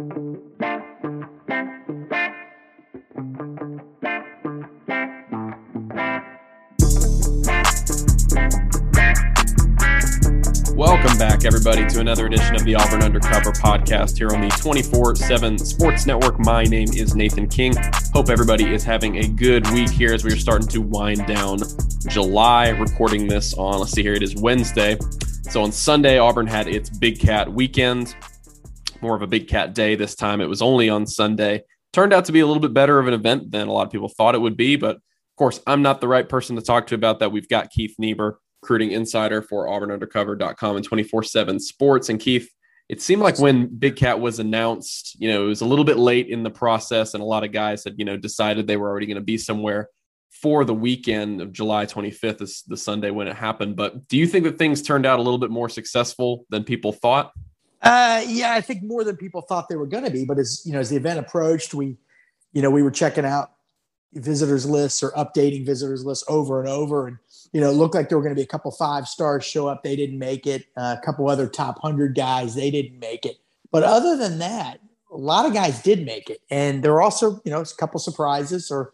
Welcome back, everybody, to another edition of the Auburn Undercover podcast here on the 24 7 Sports Network. My name is Nathan King. Hope everybody is having a good week here as we are starting to wind down July. Recording this on, let's see here, it is Wednesday. So on Sunday, Auburn had its Big Cat weekend, more of a Big Cat day this time. It was only on Sunday. Turned out to be a little bit better of an event than a lot of people thought it would be. But of course, I'm not the right person to talk to about that. We've got Keith Niebuhr recruiting insider for auburnundercover.com and 24-7 sports. And Keith, it seemed like when Big Cat was announced, you know, it was a little bit late in the process and a lot of guys had, you know, decided they were already going to be somewhere for the weekend of July 25th is the Sunday when it happened. But do you think that things turned out a little bit more successful than people thought? Uh, yeah, I think more than people thought they were going to be. But as you know, as the event approached, we, you know, we were checking out visitors lists or updating visitors lists over and over, and you know, it looked like there were going to be a couple five stars show up. They didn't make it. Uh, a couple other top hundred guys, they didn't make it. But other than that, a lot of guys did make it, and there were also, you know, a couple surprises or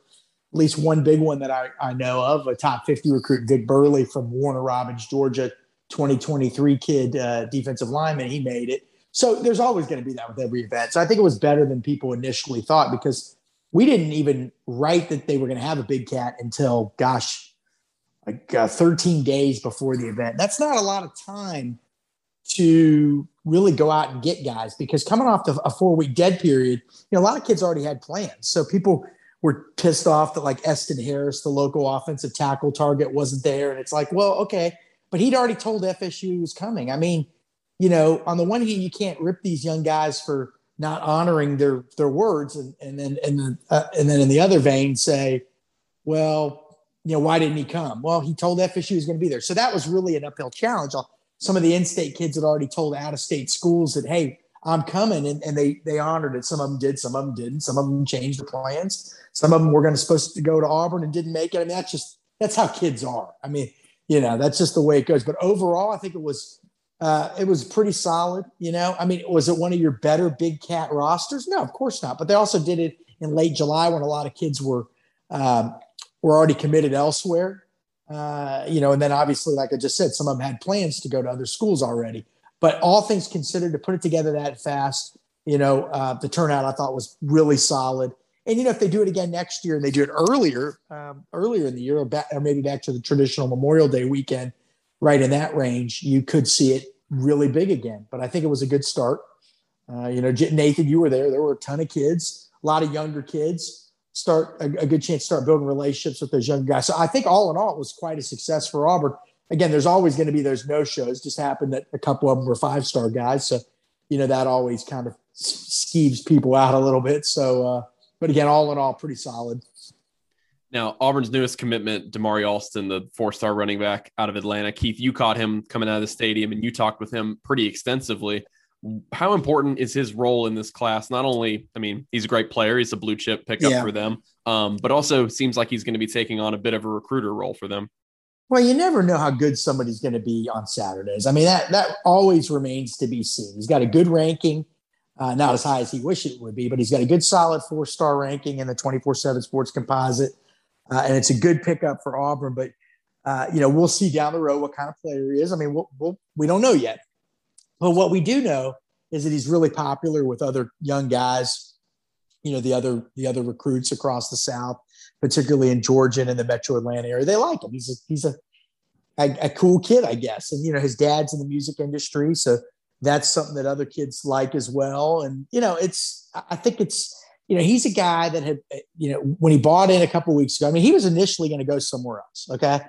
at least one big one that I, I know of. A top fifty recruit, Vic Burley from Warner Robins, Georgia, 2023 kid, uh, defensive lineman. He made it. So there's always going to be that with every event. So I think it was better than people initially thought because we didn't even write that they were going to have a big cat until, gosh, like uh, 13 days before the event. That's not a lot of time to really go out and get guys because coming off the, a four week dead period, you know, a lot of kids already had plans. So people were pissed off that like Eston Harris, the local offensive tackle target, wasn't there. And it's like, well, okay. But he'd already told FSU he was coming. I mean, you know, on the one hand, you can't rip these young guys for not honoring their their words, and and then and then uh, and then in the other vein say, well, you know, why didn't he come? Well, he told FSU he was going to be there. So that was really an uphill challenge. Some of the in-state kids had already told out-of-state schools that, hey, I'm coming, and, and they they honored it. Some of them did, some of them didn't. Some of them changed their plans. Some of them were going to supposed to go to Auburn and didn't make it. I mean, that's just that's how kids are. I mean, you know, that's just the way it goes. But overall, I think it was uh, it was pretty solid. You know, I mean, was it one of your better Big Cat rosters? No, of course not. But they also did it in late July when a lot of kids were um, were already committed elsewhere. Uh, you know, and then obviously, like I just said, some of them had plans to go to other schools already. But all things considered, to put it together that fast, you know, uh, the turnout I thought was really solid. And you know, if they do it again next year and they do it earlier, um, earlier in the year, or, back, or maybe back to the traditional Memorial Day weekend, right in that range, you could see it really big again. But I think it was a good start. Uh, you know, Nathan, you were there. There were a ton of kids, a lot of younger kids start a, a, good chance to start building relationships with those young guys. So I think all in all, it was quite a success for Auburn. Again, there's always going to be those no shows. Just happened that a couple of them were five star guys, so you know that always kind of skeeves people out a little bit. So, uh, but again, all in all, pretty solid. Now, Auburn's newest commitment, Damari Alston, the four-star running back out of Atlanta. Keith, you caught him coming out of the stadium, and you talked with him pretty extensively how important is his role in this class? Not only, I mean, he's a great player, he's a blue chip pickup yeah. for them, um, but also seems like he's going to be taking on a bit of a recruiter role for them. Well, you never know how good somebody's going to be on Saturdays. I mean, that that always remains to be seen. He's got a good ranking, uh, not as high as he wished it would be, but he's got a good, solid four star ranking in the twenty four seven Sports Composite, uh, and it's a good pickup for Auburn. But uh, you know, we'll see down the road what kind of player he is. I mean, we'll, we'll, we don't know yet. But what we do know is that he's really popular with other young guys, you know, the other the other recruits across the South, particularly in Georgia and in the Metro Atlanta area. They like him. He's a he's a, a, a cool kid, I guess. And you know, his dad's in the music industry, so that's something that other kids like as well. And you know, it's I think it's you know he's a guy that had eh, you know when he bought in a couple weeks ago. I mean, he was initially going to go somewhere else, okay,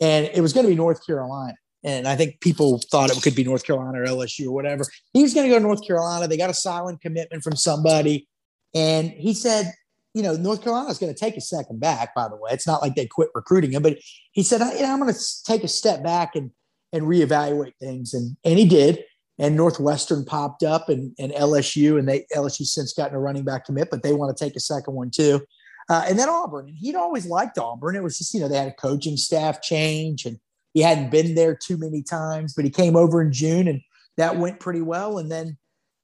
and it was going to be North Carolina and I think people thought it could be North Carolina or LSU or whatever. He was going to go to North Carolina. They got a silent commitment from somebody, and he said, you know, North Carolina is going to take a second back. By the way, it's not like they quit recruiting him, but he said, you know, I'm going to take a step back and and reevaluate things, and and he did. And Northwestern popped up, and and LSU, and they LSU since gotten a running back commit, but they want to take a second one too. Uh, and then Auburn, and he'd always liked Auburn. It was just you know they had a coaching staff change and he hadn't been there too many times, but he came over in June and that went pretty well. And then,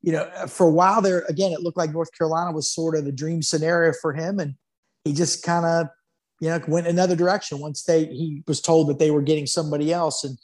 you know, for a while there, again, it looked like North Carolina was sort of the dream scenario for him, and he just kind of, you know, went another direction once they he was told that they were getting somebody else, and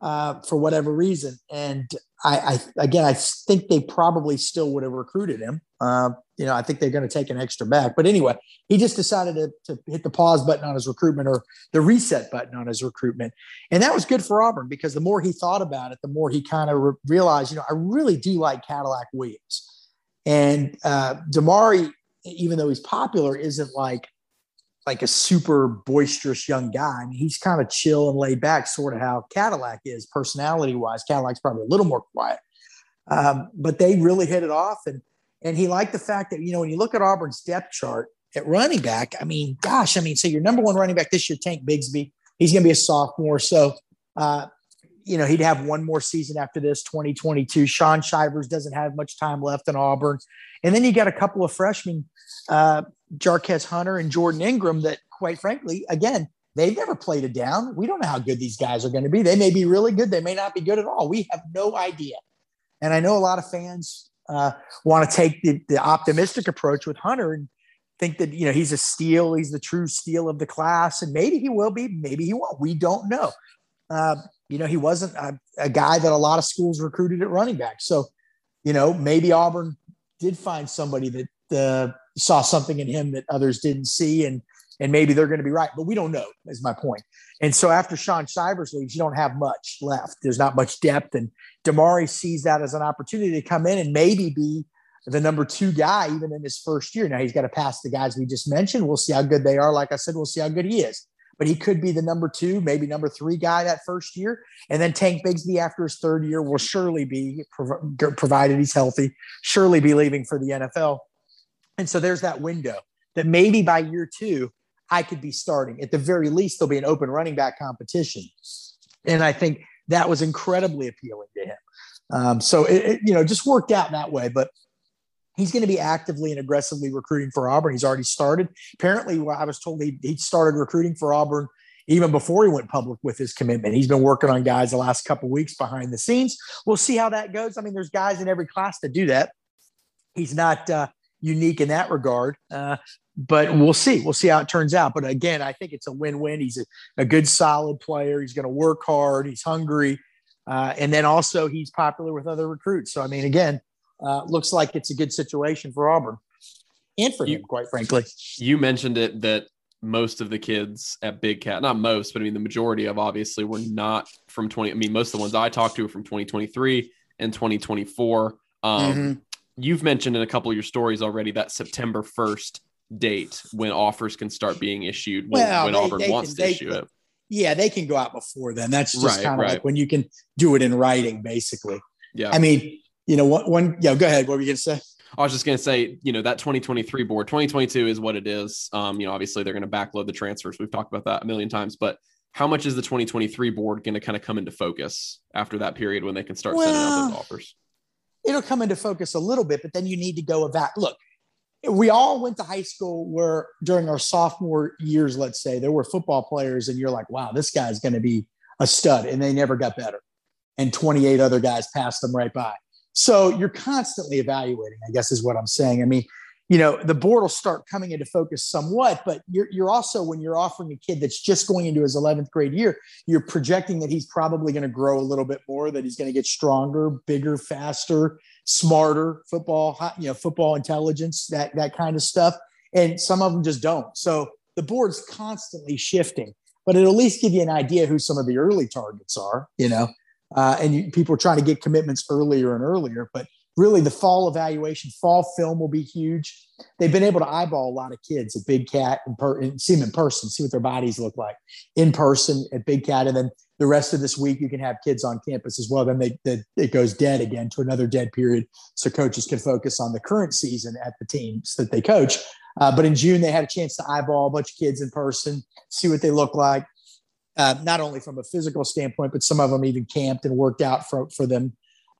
uh, for whatever reason. And I, I, again, I think they probably still would have recruited him. Uh, you know, I think they're going to take an extra back. But anyway, he just decided to, to hit the pause button on his recruitment or the reset button on his recruitment. And that was good for Auburn because the more he thought about it, the more he kind of re- realized, you know, I really do like Cadillac Williams. And uh, Damari, even though he's popular, isn't like like a super boisterous young guy. I mean, he's kind of chill and laid back, sort of how Cadillac is personality wise. Cadillac's probably a little more quiet, um, but they really hit it off. And and he liked the fact that you know when you look at Auburn's depth chart at running back, I mean, gosh, I mean, so your number one running back this year, Tank Bigsby, he's going to be a sophomore, so. Uh, you know, he'd have one more season after this, 2022. Shaun Shivers doesn't have much time left in Auburn. And then you got a couple of freshmen, uh, Jarquez Hunter and Jordan Ingram that, quite frankly, again, they've never played it down. We don't know how good these guys are going to be. They may be really good. They may not be good at all. We have no idea. And I know a lot of fans uh, want to take the, the optimistic approach with Hunter and think that you know he's a steal. He's the true steal of the class, and maybe he will be. Maybe he won't. We don't know. Uh, you know, he wasn't a, a guy that a lot of schools recruited at running back. So, you know, maybe Auburn did find somebody that uh, saw something in him that others didn't see, and and maybe they're going to be right, but we don't know. Is my point. And so after Shaun Shivers leaves, you don't have much left. There's not much depth, and Damari sees that as an opportunity to come in and maybe be the number two guy even in his first year. Now he's got to pass the guys we just mentioned. We'll see how good they are. Like I said, we'll see how good he is. But he could be the number two, maybe number three guy that first year. And then Tank Bigsby after his third year will surely be, provided he's healthy, surely be leaving for the NFL. And so there's that window that maybe by year two, I could be starting. At the very least, there'll be an open running back competition. And I think that was incredibly appealing to him. Um, so it, it, you know, just worked out that way. But he's going to be actively and aggressively recruiting for Auburn. He's already started. Apparently, I was told he, he started recruiting for Auburn even before he went public with his commitment. He's been working on guys the last couple weeks behind the scenes. We'll see how that goes. I mean, there's guys in every class that do that. He's not uh, unique in that regard. Uh, but we'll see. We'll see how it turns out. But again, I think it's a win-win. He's a, a good, solid player. He's going to work hard. He's hungry, uh, and then also he's popular with other recruits. So I mean, again, uh, looks like it's a good situation for Auburn and for you, him, quite frankly. You mentioned it that most of the kids at Big Cat, not most, but I mean the majority of obviously were not from 20. I mean, most of the ones I talked to were from 2023 and 2024. Um, mm-hmm. You've mentioned in a couple of your stories already that September 1st date when offers can start being issued when, well, when they, Auburn they wants can, to issue it. Yeah, they can go out before then. That's just right, kind of right. like when you can do it in writing, basically. Yeah. I mean, you know, one, one yeah, go ahead. What were you going to say? I was just going to say, you know, that 2023 board, 2022 is what it is. Um, you know, obviously they're going to backload the transfers. We've talked about that a million times, but how much is the 2023 board going to kind of come into focus after that period when they can start well, sending out those offers? It'll come into focus a little bit, but then you need to go about look. We all went to high school where during our sophomore years, let's say, there were football players, and you're like, wow, this guy's going to be a stud, and they never got better. And 28 other guys passed them right by. So you're constantly evaluating, I guess is what I'm saying. I mean, you know, the board will start coming into focus somewhat, but you're, you're also, when you're offering a kid that's just going into his 11th grade year, you're projecting that he's probably going to grow a little bit more, that he's going to get stronger, bigger, faster, smarter, football, you know, football intelligence, that, that kind of stuff. And some of them just don't. So the board's constantly shifting, but it'll at least give you an idea who some of the early targets are, you know, uh, and you, people are trying to get commitments earlier and earlier. But really, the fall evaluation, fall film will be huge. They've been able to eyeball a lot of kids at Big Cat and, per, and see them in person, see what their bodies look like in person at Big Cat, and then the rest of this week you can have kids on campus as well. Then they, they, it goes dead again to another dead period, so coaches can focus on the current season at the teams that they coach. Uh, but in June, they had a chance to eyeball a bunch of kids in person, see what they look like, uh, not only from a physical standpoint, but some of them even camped and worked out for, for them.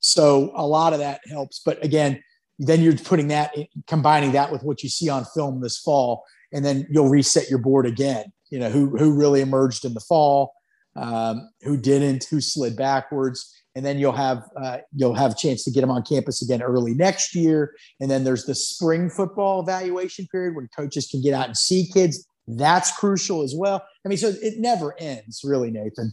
So a lot of that helps. But again, then you're putting that, combining that with what you see on film this fall, and then you'll reset your board again. You know, who, who really emerged in the fall, um, who didn't, who slid backwards. and then you'll have uh, you'll have a chance to get them on campus again early next year. And then there's the spring football evaluation period when coaches can get out and see kids. That's crucial as well. I mean, so it never ends, really, Nathan.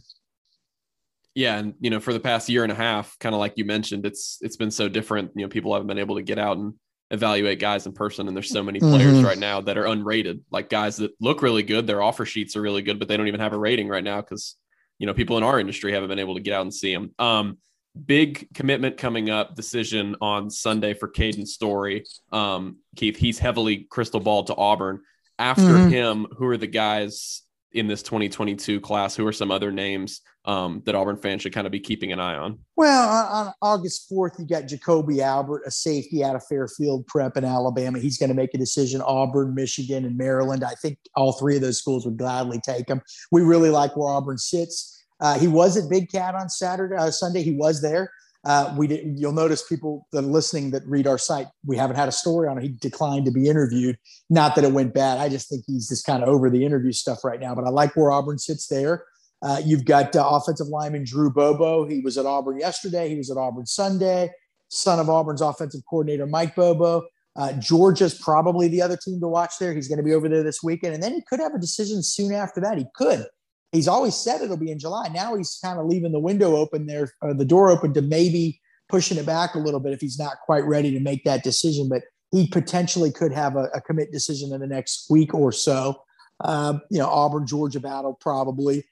Yeah, and you know, for the past year and a half, kind of like you mentioned, it's it's been so different. You know, people haven't been able to get out and evaluate guys in person, and there's so many players mm-hmm. right now that are unrated, like guys that look really good, their offer sheets are really good, but they don't even have a rating right now because you know people in our industry haven't been able to get out and see them. Um, big commitment coming up decision on Sunday for Caden Story. Um, Keith, he's heavily crystal ball to Auburn. After mm-hmm. him, who are the guys in this 2022 class? Who are some other names um, that Auburn fans should kind of be keeping an eye on? Well, on, on August 4th, you got Jacoby Albert, a safety out of Fairfield Prep in Alabama. He's going to make a decision. Auburn, Michigan, and Maryland. I think all three of those schools would gladly take him. We really like where Auburn sits. Uh, he was at Big Cat on Saturday, uh, Sunday. He was there. Uh, we did, you'll notice people that are listening that read our site. We haven't had a story on it. He declined to be interviewed. Not that it went bad. I just think he's just kind of over the interview stuff right now. But I like where Auburn sits there. Uh, you've got uh, offensive lineman Drew Bobo. He was at Auburn yesterday. He was at Auburn Sunday. Son of Auburn's offensive coordinator Mike Bobo. Uh, Georgia's probably the other team to watch there. He's going to be over there this weekend, and then he could have a decision soon after that. He could he's always said it'll be in July. Now he's kind of leaving the window open there, or the door open to maybe pushing it back a little bit if he's not quite ready to make that decision. But he potentially could have a, a commit decision in the next week or so. Uh, you know, Auburn Georgia battle probably.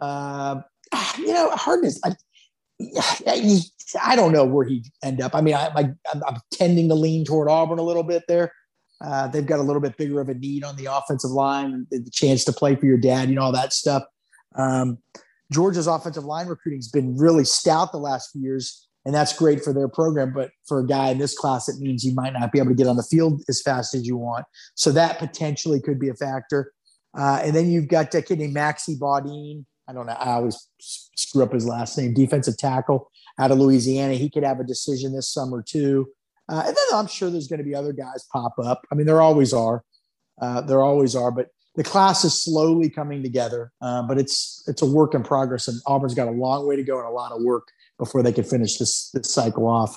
Uh, you know, hardness. I, I don't know where he'd end up. I mean, I, I, am tending to lean toward Auburn a little bit there. Uh, they've got a little bit bigger of a need on the offensive line, the chance to play for your dad, you know, all that stuff. Um, Georgia's offensive line recruiting has been really stout the last few years, and that's great for their program. But for a guy in this class, it means you might not be able to get on the field as fast as you want. So that potentially could be a factor. Uh, and then you've got a kid named Maxi Baudin. I don't know. I always screw up his last name. Defensive tackle out of Louisiana. He could have a decision this summer too. Uh, and then I'm sure there's going to be other guys pop up. I mean, there always are. Uh, there always are. But the class is slowly coming together, uh, but it's it's a work in progress, and Auburn's got a long way to go and a lot of work before they can finish this this cycle off.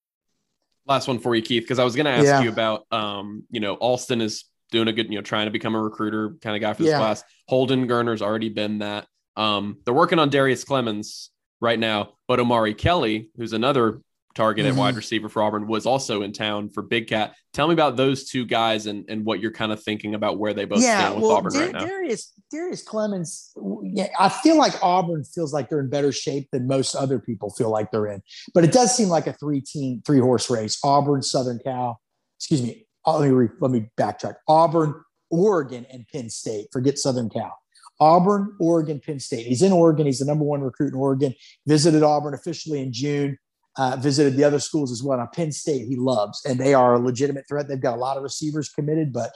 Last one for you, Keith, because I was going to ask yeah. you about, um, you know, Alston is doing a good, you know, trying to become a recruiter kind of guy for this yeah. class. Holden Geriner's already been that. Um, they're working on Darius Clemons right now, but Omari Kelly, who's another target mm-hmm. at wide receiver for Auburn, was also in town for Big Cat. Tell me about those two guys and, and what you're kind of thinking about where they both yeah, stand with well, Auburn Dar- right now. Darius, Darius Clemons, yeah, I feel like Auburn feels like they're in better shape than most other people feel like they're in. But it does seem like a three team, three horse race. Auburn, Southern Cal, excuse me. Uh, let me, re, let me backtrack. Auburn, Oregon, and Penn State. Forget Southern Cal. Auburn, Oregon, Penn State. He's in Oregon. He's the number one recruit in Oregon. Visited Auburn officially in June uh, visited the other schools as well. Now, Penn State, he loves, and they are a legitimate threat. They've got a lot of receivers committed, but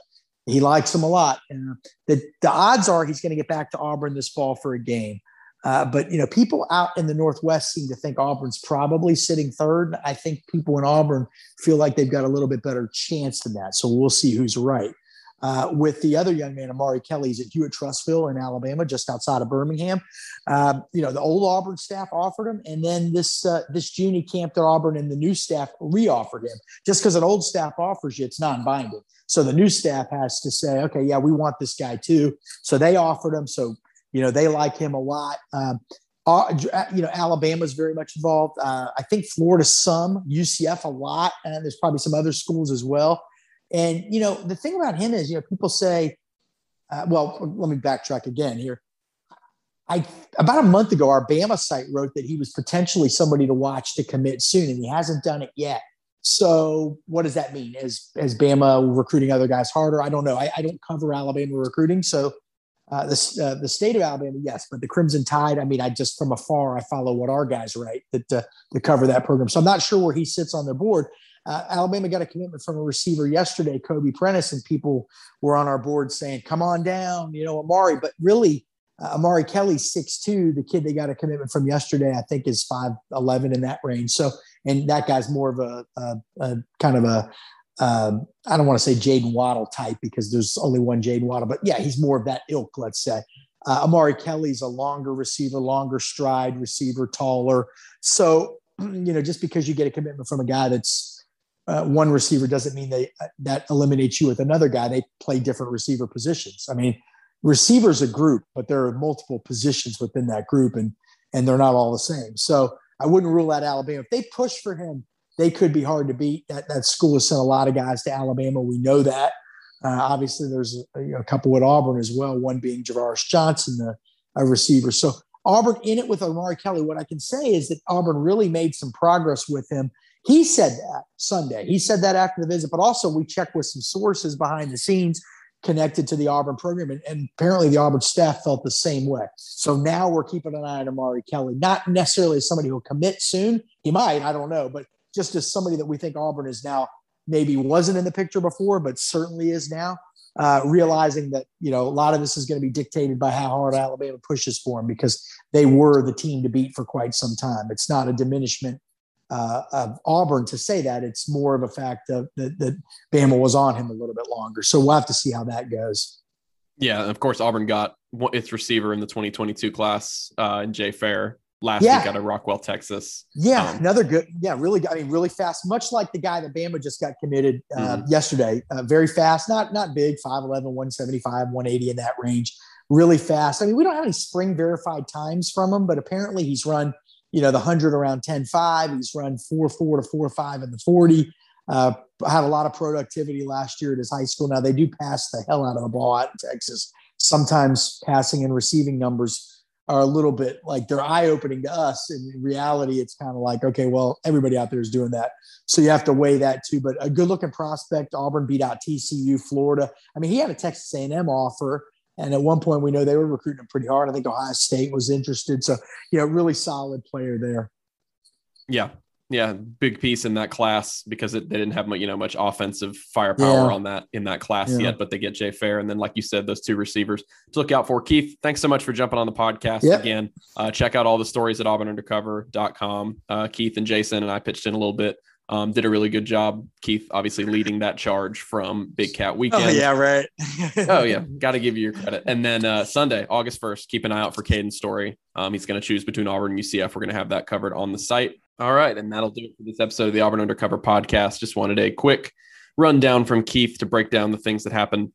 he likes them a lot. And the, the odds are he's going to get back to Auburn this fall for a game. Uh, but you know, people out in the Northwest seem to think Auburn's probably sitting third. I think people in Auburn feel like they've got a little bit better chance than that. So we'll see who's right. Uh, with the other young man, Amari Kelly's at Hewitt-Trussville in Alabama, just outside of Birmingham. Uh, you know, the old Auburn staff offered him, and then this uh, this June he camped at Auburn, and the new staff re-offered him. Just because an old staff offers you, it's non-binding. So the new staff has to say, okay, yeah, we want this guy too. So they offered him. So you know, they like him a lot. Um, uh, you know, Alabama's very much involved. Uh, I think Florida some, UCF a lot, and there's probably some other schools as well. And, you know, the thing about him is, you know, people say, uh, well, let me backtrack again here. I about a month ago, our Bama site wrote that he was potentially somebody to watch to commit soon, and he hasn't done it yet. So, what does that mean? Is is Bama recruiting other guys harder? I don't know. I, I don't cover Alabama recruiting, so Uh, the, uh, the state of Alabama, yes, but the Crimson Tide, I mean, I just from afar, I follow what our guys write that uh, to cover that program. So I'm not sure where he sits on their board. Uh, Alabama got a commitment from a receiver yesterday, Kobe Prentice, and people were on our board saying, "Come on down," you know, Amari. But really, uh, Amari Kelly, six two. The kid they got a commitment from yesterday, I think, is five eleven in that range. So, and that guy's more of a, a, a kind of a um, I don't want to say Jaylen Waddle type because there's only one Jaylen Waddle, but yeah, he's more of that ilk, let's say. Uh, Amari Kelly's a longer receiver, longer stride receiver, taller. So, you know, just because you get a commitment from a guy that's uh, one receiver doesn't mean they uh, that eliminates you with another guy. They play different receiver positions. I mean, receivers a group, but there are multiple positions within that group, and and they're not all the same. So I wouldn't rule out Alabama if they push for him they could be hard to beat. That, that school has sent a lot of guys to Alabama. We know that. Uh, obviously, there's a, a, couple at Auburn as well, one being Ja'Varrius Johnson, the a receiver. So Auburn in it with Amari Kelly. What I can say is that Auburn really made some progress with him. He said that Sunday. He said that after the visit, but also we checked with some sources behind the scenes connected to the Auburn program, and, and apparently the Auburn staff felt the same way. So now we're keeping an eye on Amari Kelly, not necessarily as somebody who'll commit soon. He might, I don't know, but just as somebody that we think Auburn is now maybe wasn't in the picture before, but certainly is now. Uh, realizing that you know a lot of this is going to be dictated by how hard Alabama pushes for him because they were the team to beat for quite some time. It's not a diminishment uh, of Auburn to say that; it's more of a fact of, that, that Bama was on him a little bit longer. So we'll have to see how that goes. Yeah, of course, Auburn got its receiver in the 2022 class uh, in Jay Fair last yeah. week out of Rockwall, Texas. Yeah, um, another good. Yeah, really. I mean, really fast. Much like the guy that Bama just got committed uh, mm-hmm. yesterday. Uh, very fast. Not not big. 5'11", 175, 180 in that range. Really fast. I mean, we don't have any spring verified times from him, but apparently he's run. You know, the hundred around 10-5. He's run four four to four five in the forty. Uh, had a lot of productivity last year at his high school. Now they do pass the hell out of the ball out in Texas. Sometimes passing and receiving numbers are a little bit like they're eye opening to us. And in reality, it's kind of like, okay, well, everybody out there is doing that. So you have to weigh that too. But a good looking prospect, Auburn beat out TCU, Florida. I mean, he had a Texas A&M offer. And at one point, we know they were recruiting him pretty hard. I think Ohio State was interested. So, you know, really solid player there. Yeah, yeah, big piece in that class because it, they didn't have much, you know, much offensive firepower yeah. on that in that class yeah. yet. But they get Jay Fair, and then like you said, those two receivers to look out for. Keith, thanks so much for jumping on the podcast yep. again. Uh, check out all the stories at auburnundercover.com. Uh, Keith and Jason and I pitched in a little bit. Um, did a really good job. Keith obviously leading that charge from Big Cat oh, Weekend. Oh yeah, right. oh yeah, got to give you your credit. And then uh, Sunday, August first, keep an eye out for Caden Story. Um, he's going to choose between Auburn and UCF. We're going to have that covered on the site. All right. And that'll do it for this episode of the Auburn Undercover podcast. Just wanted a quick rundown from Keith to break down the things that happened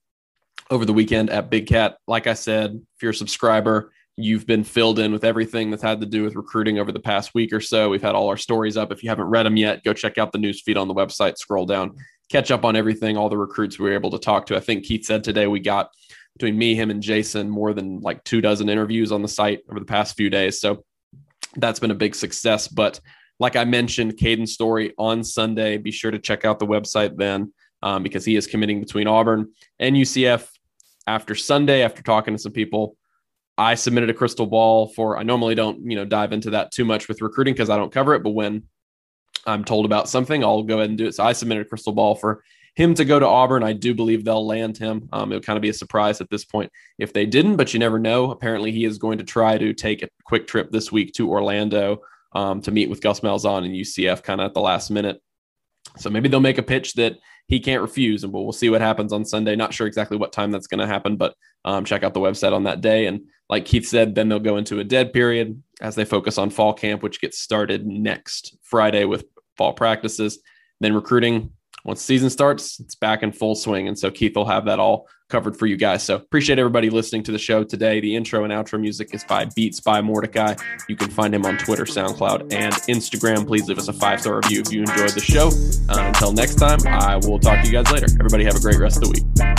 over the weekend at Big Cat. Like I said, if you're a subscriber, you've been filled in with everything that's had to do with recruiting over the past week or so. We've had all our stories up. If you haven't read them yet, go check out the news feed on the website, scroll down, catch up on everything, all the recruits we were able to talk to. I think Keith said today we got between me, him, and Jason more than like two dozen interviews on the site over the past few days. So that's been a big success. But like I mentioned, Caden Story on Sunday. Be sure to check out the website then um, because he is committing between Auburn and UCF after Sunday. After talking to some people, I submitted a crystal ball for. I normally don't, you know, dive into that too much with recruiting because I don't cover it. But when I'm told about something, I'll go ahead and do it. So I submitted a crystal ball for him to go to Auburn. I do believe they'll land him. Um, it'll kind of be a surprise at this point if they didn't, but you never know. Apparently, he is going to try to take a quick trip this week to Orlando um, to meet with Gus Malzahn and UCF kind of at the last minute. So maybe they'll make a pitch that he can't refuse, and we'll, we'll see what happens on Sunday. Not sure exactly what time that's going to happen, but um, check out the website on that day. And like Keith said, then they'll go into a dead period as they focus on fall camp, which gets started next Friday with fall practices. Then recruiting once season starts, it's back in full swing. And so Keith will have that all covered for you guys. So appreciate everybody listening to the show today. The intro and outro music is by Beats by Mordecai. You can find him on Twitter, SoundCloud, and Instagram. Please leave us a five star review if you enjoyed the show. Uh, until next time, I will talk to you guys later. Everybody have a great rest of the week.